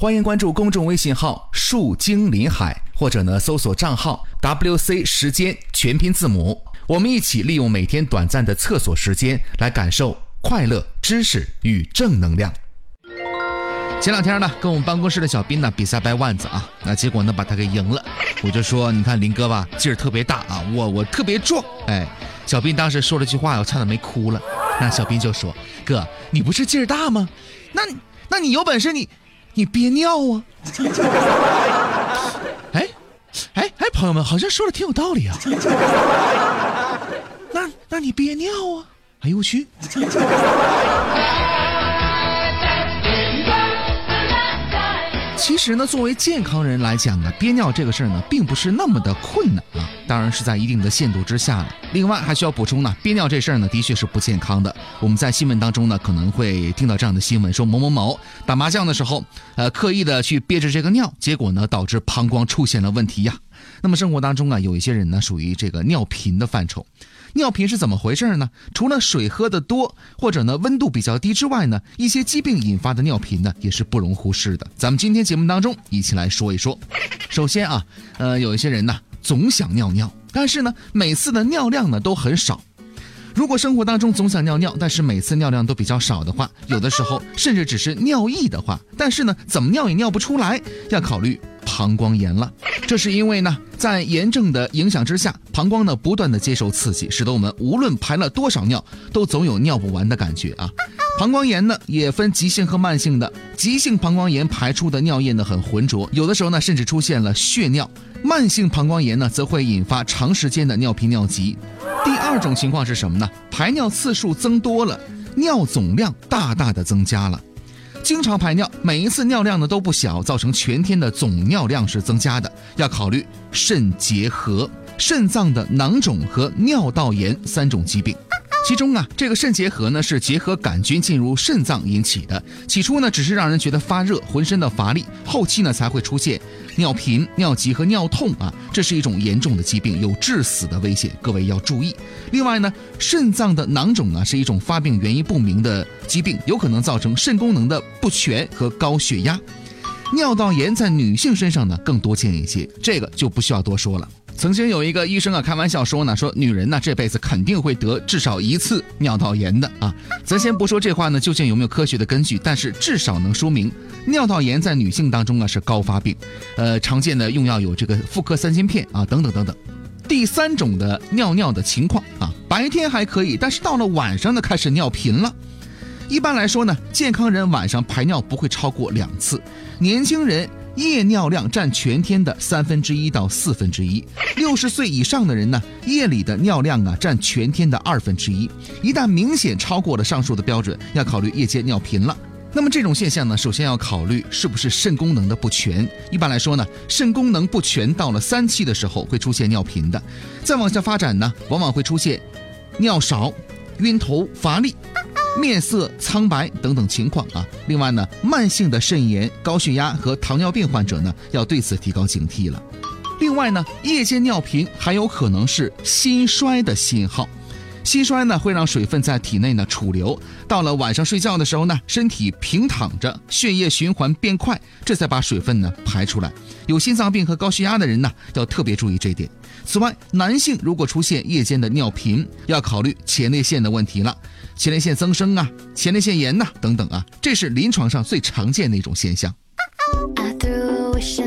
欢迎关注公众微信号“树精林海”，或者呢搜索账号 “WC 时间”全拼字母。我们一起利用每天短暂的厕所时间，来感受快乐、知识与正能量。前两天呢，跟我们办公室的小斌呢比赛掰腕子啊，那结果呢把他给赢了。我就说，你看林哥吧，劲儿特别大啊，我我特别壮。哎，小斌当时说了句话，我差点没哭了。那小斌就说：“哥，你不是劲儿大吗？那那你有本事你你憋尿啊！”哎哎哎，朋友们，好像说的挺有道理啊。那那你憋尿啊？哎呦我去！其实呢，作为健康人来讲呢，憋尿这个事儿呢，并不是那么的困难啊，当然是在一定的限度之下了。另外还需要补充呢，憋尿这事儿呢，的确是不健康的。我们在新闻当中呢，可能会听到这样的新闻，说某某某打麻将的时候，呃，刻意的去憋着这个尿，结果呢，导致膀胱出现了问题呀。那么生活当中啊，有一些人呢，属于这个尿频的范畴。尿频是怎么回事呢？除了水喝的多或者呢温度比较低之外呢，一些疾病引发的尿频呢也是不容忽视的。咱们今天节目当中一起来说一说。首先啊，呃，有一些人呢总想尿尿，但是呢每次的尿量呢都很少。如果生活当中总想尿尿，但是每次尿量都比较少的话，有的时候甚至只是尿意的话，但是呢怎么尿也尿不出来，要考虑。膀胱炎了，这是因为呢，在炎症的影响之下，膀胱呢不断的接受刺激，使得我们无论排了多少尿，都总有尿不完的感觉啊。膀胱炎呢也分急性和慢性的，急性膀胱炎排出的尿液呢很浑浊，有的时候呢甚至出现了血尿；慢性膀胱炎呢则会引发长时间的尿频尿急。第二种情况是什么呢？排尿次数增多了，尿总量大大的增加了。经常排尿，每一次尿量呢都不小，造成全天的总尿量是增加的，要考虑肾结核、肾脏的囊肿和尿道炎三种疾病。其中啊，这个肾结核呢是结核杆菌进入肾脏引起的。起初呢，只是让人觉得发热、浑身的乏力，后期呢才会出现尿频、尿急和尿痛啊，这是一种严重的疾病，有致死的危险，各位要注意。另外呢，肾脏的囊肿啊是一种发病原因不明的疾病，有可能造成肾功能的不全和高血压。尿道炎在女性身上呢更多见一些，这个就不需要多说了。曾经有一个医生啊，开玩笑说呢，说女人呢这辈子肯定会得至少一次尿道炎的啊。咱先不说这话呢究竟有没有科学的根据，但是至少能说明尿道炎在女性当中啊是高发病。呃，常见的用药有这个妇科三金片啊等等等等。第三种的尿尿的情况啊，白天还可以，但是到了晚上呢开始尿频了。一般来说呢，健康人晚上排尿不会超过两次，年轻人。夜尿量占全天的三分之一到四分之一，六十岁以上的人呢，夜里的尿量啊占全天的二分之一。一旦明显超过了上述的标准，要考虑夜间尿频了。那么这种现象呢，首先要考虑是不是肾功能的不全。一般来说呢，肾功能不全到了三期的时候会出现尿频的，再往下发展呢，往往会出现尿少、晕头、乏力。面色苍白等等情况啊，另外呢，慢性的肾炎、高血压和糖尿病患者呢，要对此提高警惕了。另外呢，夜间尿频还有可能是心衰的信号。心衰呢，会让水分在体内呢储留，到了晚上睡觉的时候呢，身体平躺着，血液循环变快，这才把水分呢排出来。有心脏病和高血压的人呢，要特别注意这点。此外，男性如果出现夜间的尿频，要考虑前列腺的问题了，前列腺增生啊，前列腺炎呐等等啊，这是临床上最常见的一种现象。I threw a wish